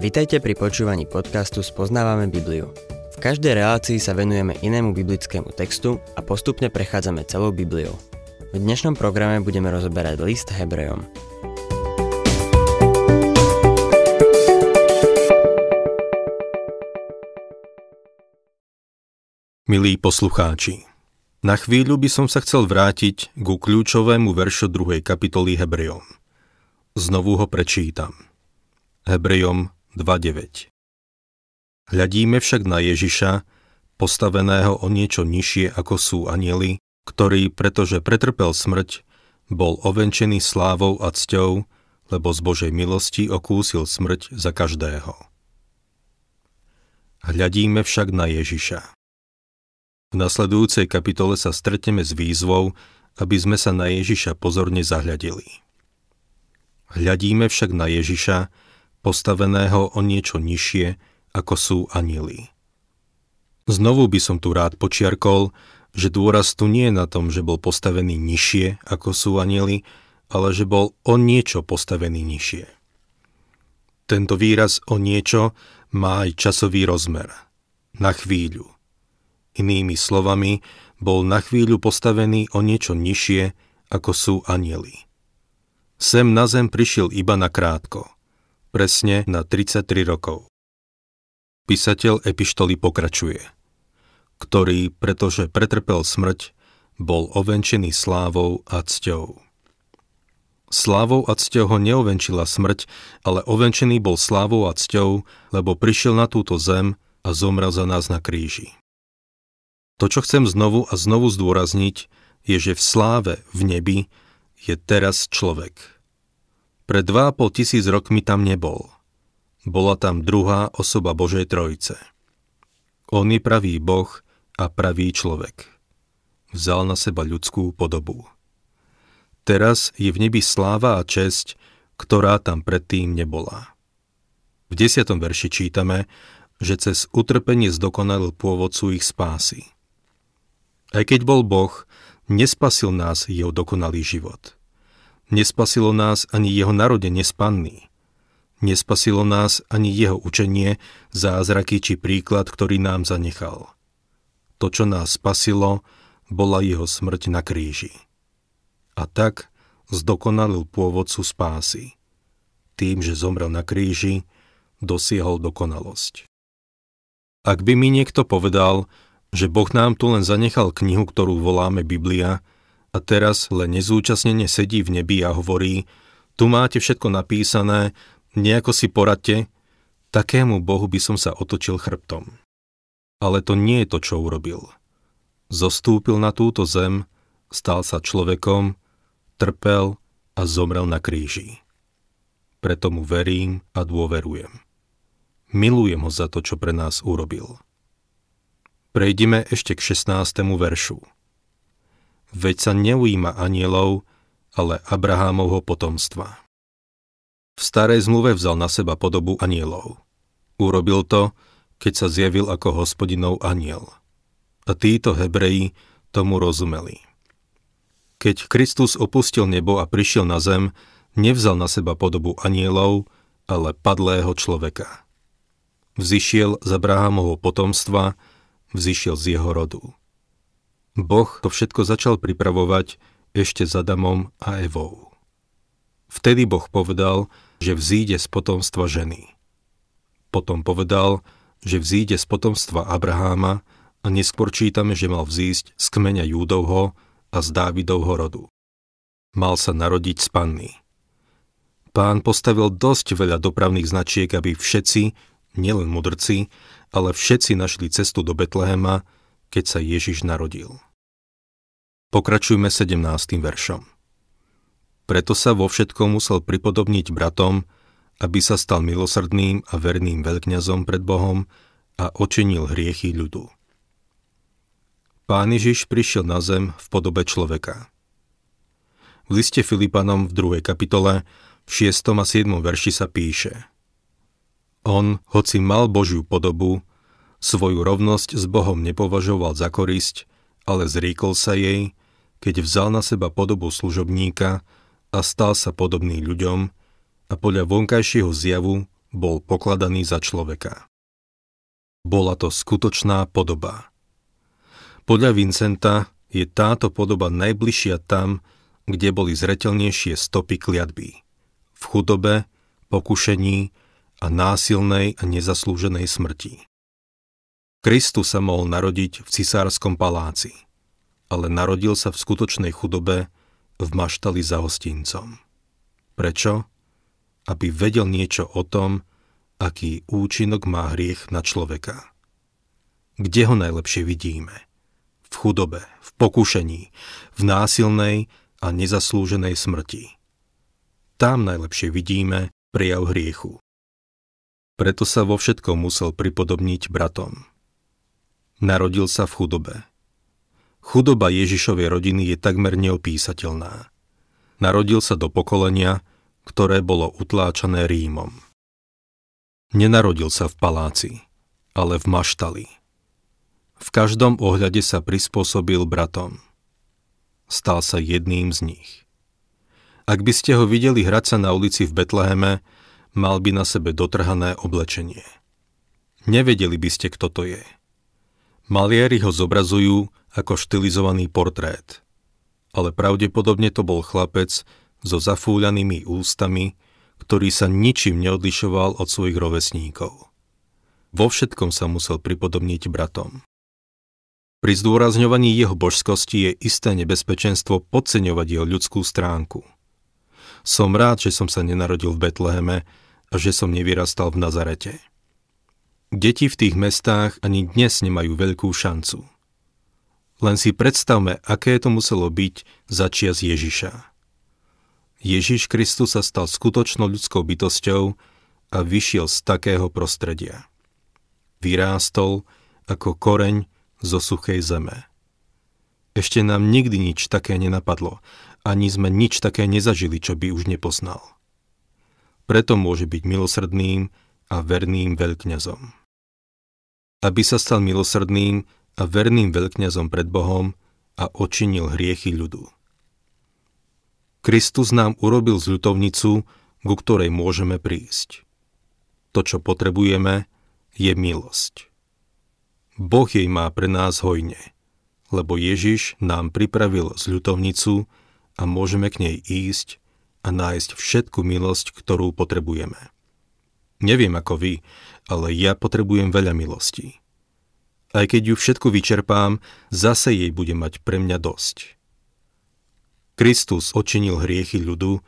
Vitajte pri počúvaní podcastu Spoznávame Bibliu. V každej relácii sa venujeme inému biblickému textu a postupne prechádzame celou Bibliou. V dnešnom programe budeme rozoberať list Hebrejom. Milí poslucháči, na chvíľu by som sa chcel vrátiť ku kľúčovému veršu 2. kapitoly Hebrejom. Znovu ho prečítam. Hebrejom 2.9 Hľadíme však na Ježiša, postaveného o niečo nižšie ako sú anieli, ktorý, pretože pretrpel smrť, bol ovenčený slávou a cťou, lebo z Božej milosti okúsil smrť za každého. Hľadíme však na Ježiša. V nasledujúcej kapitole sa stretneme s výzvou, aby sme sa na Ježiša pozorne zahľadili. Hľadíme však na Ježiša, postaveného o niečo nižšie, ako sú anieli. Znovu by som tu rád počiarkol, že dôraz tu nie je na tom, že bol postavený nižšie, ako sú anieli, ale že bol o niečo postavený nižšie. Tento výraz o niečo má aj časový rozmer. Na chvíľu. Inými slovami, bol na chvíľu postavený o niečo nižšie, ako sú anieli. Sem na zem prišiel iba na krátko – presne na 33 rokov. Písateľ epištoly pokračuje, ktorý, pretože pretrpel smrť, bol ovenčený slávou a cťou. Slávou a cťou ho neovenčila smrť, ale ovenčený bol slávou a cťou, lebo prišiel na túto zem a zomrel za nás na kríži. To, čo chcem znovu a znovu zdôrazniť, je, že v sláve v nebi je teraz človek – pred 2,5 tisíc rokmi tam nebol. Bola tam druhá osoba Božej Trojice. On je pravý Boh a pravý človek. Vzal na seba ľudskú podobu. Teraz je v nebi sláva a česť, ktorá tam predtým nebola. V desiatom verši čítame, že cez utrpenie zdokonalil pôvodcu ich spásy. Aj keď bol Boh, nespasil nás jeho dokonalý život – Nespasilo nás ani jeho narodenie z panny. Nespasilo nás ani jeho učenie, zázraky či príklad, ktorý nám zanechal. To, čo nás spasilo, bola jeho smrť na kríži. A tak zdokonalil pôvodcu spásy. Tým, že zomrel na kríži, dosiahol dokonalosť. Ak by mi niekto povedal, že Boh nám tu len zanechal knihu, ktorú voláme Biblia, a teraz len nezúčastnene sedí v nebi a hovorí, tu máte všetko napísané, nejako si poradte, takému Bohu by som sa otočil chrbtom. Ale to nie je to, čo urobil. Zostúpil na túto zem, stal sa človekom, trpel a zomrel na kríži. Preto mu verím a dôverujem. Milujem ho za to, čo pre nás urobil. Prejdime ešte k 16. veršu veď sa neujíma anielov, ale Abrahámovho potomstva. V starej zmluve vzal na seba podobu anielov. Urobil to, keď sa zjavil ako hospodinov aniel. A títo Hebreji tomu rozumeli. Keď Kristus opustil nebo a prišiel na zem, nevzal na seba podobu anielov, ale padlého človeka. Vzišiel z Abrahámovho potomstva, vzišiel z jeho rodu. Boh to všetko začal pripravovať ešte s Adamom a Evou. Vtedy Boh povedal, že vzíde z potomstva ženy. Potom povedal, že vzíde z potomstva Abraháma a neskôr čítame, že mal vzísť z kmeňa Júdovho a z Dávidovho rodu. Mal sa narodiť z panny. Pán postavil dosť veľa dopravných značiek, aby všetci, nielen mudrci, ale všetci našli cestu do Betlehema, keď sa Ježiš narodil. Pokračujme 17. veršom. Preto sa vo všetkom musel pripodobniť bratom, aby sa stal milosrdným a verným veľkňazom pred Bohom a očinil hriechy ľudu. Pán Ježiš prišiel na zem v podobe človeka. V liste Filipanom v 2. kapitole v 6. a 7. verši sa píše On, hoci mal Božiu podobu, Svoju rovnosť s Bohom nepovažoval za korisť, ale zriekol sa jej, keď vzal na seba podobu služobníka a stal sa podobný ľuďom a podľa vonkajšieho zjavu bol pokladaný za človeka. Bola to skutočná podoba. Podľa Vincenta je táto podoba najbližšia tam, kde boli zretelnejšie stopy kliatby. V chudobe, pokušení a násilnej a nezaslúženej smrti. Kristus sa mohol narodiť v cisárskom paláci, ale narodil sa v skutočnej chudobe v maštali za hostincom. Prečo? Aby vedel niečo o tom, aký účinok má hriech na človeka. Kde ho najlepšie vidíme? V chudobe, v pokušení, v násilnej a nezaslúženej smrti. Tam najlepšie vidíme prejav hriechu. Preto sa vo všetkom musel pripodobniť bratom. Narodil sa v chudobe. Chudoba Ježišovej rodiny je takmer neopísateľná. Narodil sa do pokolenia, ktoré bolo utláčané Rímom. Nenarodil sa v paláci, ale v maštali. V každom ohľade sa prispôsobil bratom. Stal sa jedným z nich. Ak by ste ho videli hrať sa na ulici v Betleheme, mal by na sebe dotrhané oblečenie. Nevedeli by ste, kto to je. Malieri ho zobrazujú ako štilizovaný portrét. Ale pravdepodobne to bol chlapec so zafúľanými ústami, ktorý sa ničím neodlišoval od svojich rovesníkov. Vo všetkom sa musel pripodobniť bratom. Pri zdôrazňovaní jeho božskosti je isté nebezpečenstvo podceňovať jeho ľudskú stránku. Som rád, že som sa nenarodil v Betleheme a že som nevyrastal v Nazarete. Deti v tých mestách ani dnes nemajú veľkú šancu. Len si predstavme, aké to muselo byť za čias Ježiša. Ježiš Kristus sa stal skutočnou ľudskou bytosťou a vyšiel z takého prostredia. Vyrástol ako koreň zo suchej zeme. Ešte nám nikdy nič také nenapadlo, ani sme nič také nezažili, čo by už nepoznal. Preto môže byť milosrdným a verným veľkňazom aby sa stal milosrdným a verným veľkňazom pred Bohom a očinil hriechy ľudu. Kristus nám urobil zľutovnicu, ku ktorej môžeme prísť. To, čo potrebujeme, je milosť. Boh jej má pre nás hojne, lebo Ježiš nám pripravil zľutovnicu a môžeme k nej ísť a nájsť všetku milosť, ktorú potrebujeme. Neviem ako vy, ale ja potrebujem veľa milostí. Aj keď ju všetku vyčerpám, zase jej bude mať pre mňa dosť. Kristus odčinil hriechy ľudu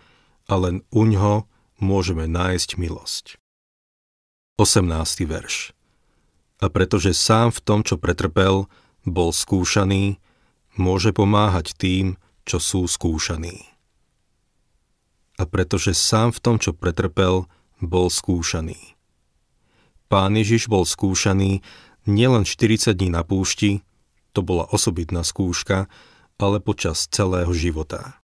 a len u ňoho môžeme nájsť milosť. 18. verš A pretože sám v tom, čo pretrpel, bol skúšaný, môže pomáhať tým, čo sú skúšaní. A pretože sám v tom, čo pretrpel, bol skúšaný. Pán Ježiš bol skúšaný nielen 40 dní na púšti, to bola osobitná skúška, ale počas celého života.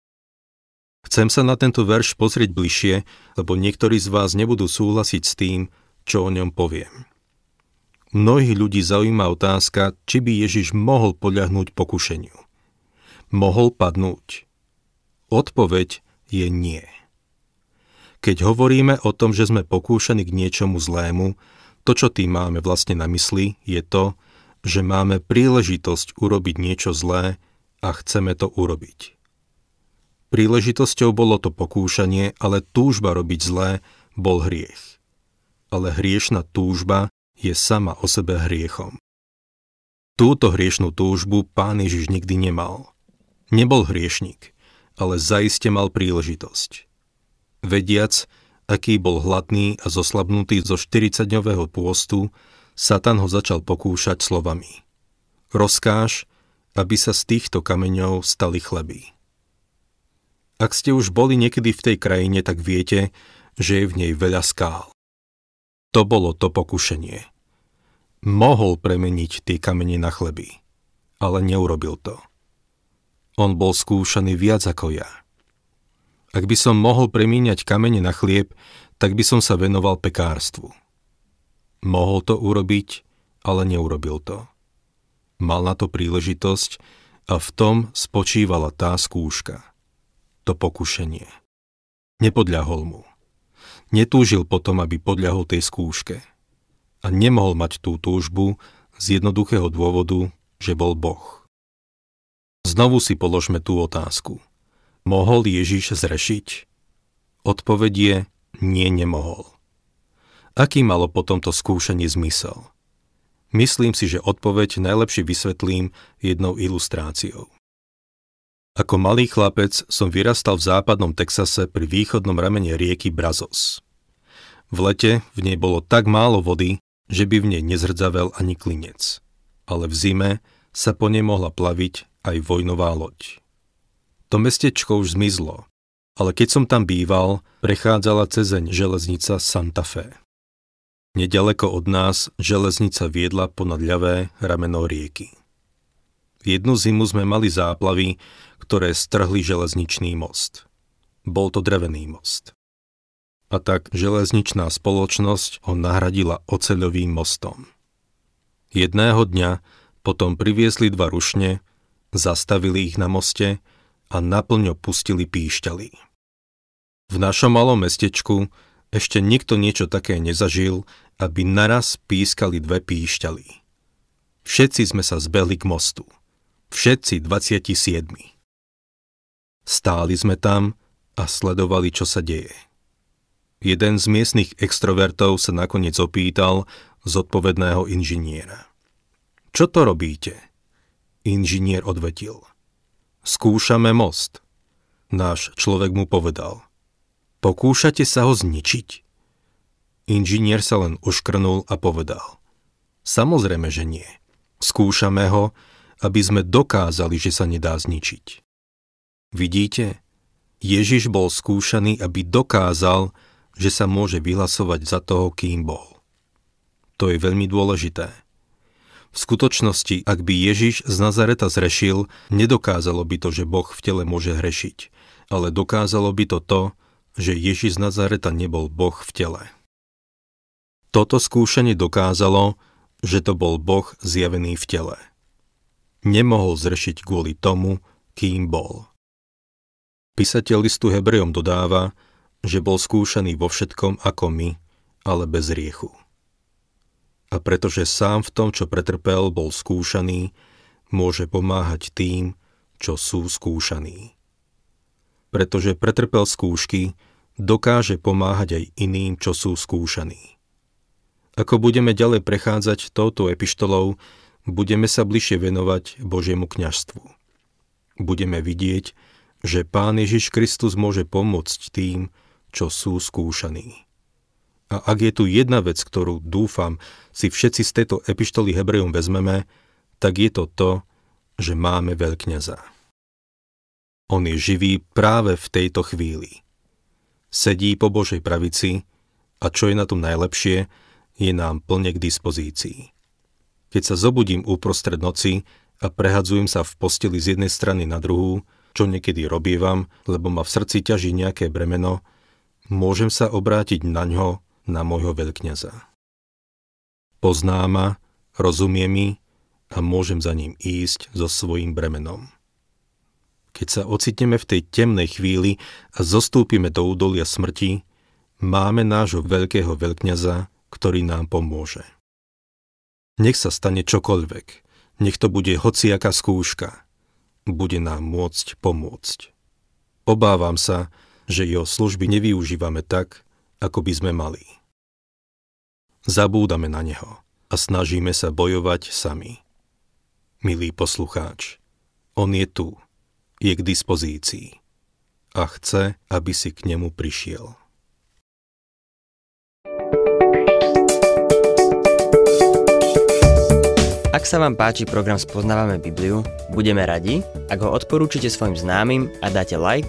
Chcem sa na tento verš pozrieť bližšie, lebo niektorí z vás nebudú súhlasiť s tým, čo o ňom poviem. Mnohých ľudí zaujíma otázka, či by Ježiš mohol poľahnúť pokušeniu. Mohol padnúť? Odpoveď je nie. Keď hovoríme o tom, že sme pokúšaní k niečomu zlému, to, čo tým máme vlastne na mysli, je to, že máme príležitosť urobiť niečo zlé a chceme to urobiť. Príležitosťou bolo to pokúšanie, ale túžba robiť zlé bol hriech. Ale hriešna túžba je sama o sebe hriechom. Túto hriešnú túžbu pán Ježiš nikdy nemal. Nebol hriešnik, ale zaiste mal príležitosť. Vediac, aký bol hladný a zoslabnutý zo 40-dňového pôstu, Satan ho začal pokúšať slovami. Rozkáž, aby sa z týchto kameňov stali chleby. Ak ste už boli niekedy v tej krajine, tak viete, že je v nej veľa skál. To bolo to pokušenie. Mohol premeniť tie kamene na chleby, ale neurobil to. On bol skúšaný viac ako ja. Ak by som mohol premieňať kamene na chlieb, tak by som sa venoval pekárstvu. Mohol to urobiť, ale neurobil to. Mal na to príležitosť a v tom spočívala tá skúška. To pokušenie. Nepodľahol mu. Netúžil potom, aby podľahol tej skúške. A nemohol mať tú túžbu z jednoduchého dôvodu, že bol Boh. Znovu si položme tú otázku. Mohol Ježiš zrešiť? Odpoveď je, nie nemohol. Aký malo po tomto skúšaní zmysel? Myslím si, že odpoveď najlepšie vysvetlím jednou ilustráciou. Ako malý chlapec som vyrastal v západnom Texase pri východnom ramene rieky Brazos. V lete v nej bolo tak málo vody, že by v nej nezrdzavel ani klinec. Ale v zime sa po nej mohla plaviť aj vojnová loď. To mestečko už zmizlo, ale keď som tam býval, prechádzala cezeň železnica Santa Fe. Nedaleko od nás železnica viedla ponad ľavé rameno rieky. Jednu zimu sme mali záplavy, ktoré strhli železničný most. Bol to drevený most. A tak železničná spoločnosť ho nahradila oceľovým mostom. Jedného dňa potom priviezli dva rušne, zastavili ich na moste a naplňo pustili píšťaly. V našom malom mestečku ešte nikto niečo také nezažil, aby naraz pískali dve píšťaly. Všetci sme sa zbehli k mostu. Všetci 27. Stáli sme tam a sledovali, čo sa deje. Jeden z miestnych extrovertov sa nakoniec opýtal zodpovedného inžiniera. Čo to robíte? Inžinier odvetil. Skúšame most. Náš človek mu povedal. Pokúšate sa ho zničiť? Inžinier sa len uškrnul a povedal. Samozrejme, že nie. Skúšame ho, aby sme dokázali, že sa nedá zničiť. Vidíte? Ježiš bol skúšaný, aby dokázal, že sa môže vyhlasovať za toho, kým bol. To je veľmi dôležité. V skutočnosti, ak by Ježiš z Nazareta zrešil, nedokázalo by to, že Boh v tele môže hrešiť, ale dokázalo by to to, že Ježiš z Nazareta nebol Boh v tele. Toto skúšanie dokázalo, že to bol Boh zjavený v tele. Nemohol zrešiť kvôli tomu, kým bol. Písateľ listu Hebrejom dodáva, že bol skúšaný vo všetkom ako my, ale bez riechu a pretože sám v tom, čo pretrpel, bol skúšaný, môže pomáhať tým, čo sú skúšaní. Pretože pretrpel skúšky, dokáže pomáhať aj iným, čo sú skúšaní. Ako budeme ďalej prechádzať touto epištolou, budeme sa bližšie venovať Božiemu kňažstvu. Budeme vidieť, že Pán Ježiš Kristus môže pomôcť tým, čo sú skúšaní. A ak je tu jedna vec, ktorú dúfam si všetci z tejto epištoly Hebrejom vezmeme, tak je to to, že máme veľkňaza. On je živý práve v tejto chvíli. Sedí po Božej pravici a čo je na tom najlepšie, je nám plne k dispozícii. Keď sa zobudím uprostred noci a prehadzujem sa v posteli z jednej strany na druhú, čo niekedy robievam, lebo ma v srdci ťaží nejaké bremeno, môžem sa obrátiť na ňo na môjho veľkňaza. Pozná ma, rozumie mi a môžem za ním ísť so svojím bremenom. Keď sa ocitneme v tej temnej chvíli a zostúpime do údolia smrti, máme nášho veľkého veľkňaza, ktorý nám pomôže. Nech sa stane čokoľvek, nech to bude hociaká skúška, bude nám môcť pomôcť. Obávam sa, že jeho služby nevyužívame tak, ako by sme mali. Zabúdame na neho a snažíme sa bojovať sami. Milý poslucháč, on je tu, je k dispozícii a chce, aby si k nemu prišiel. Ak sa vám páči program Spoznávame Bibliu, budeme radi, ak ho odporúčite svojim známym a dáte like,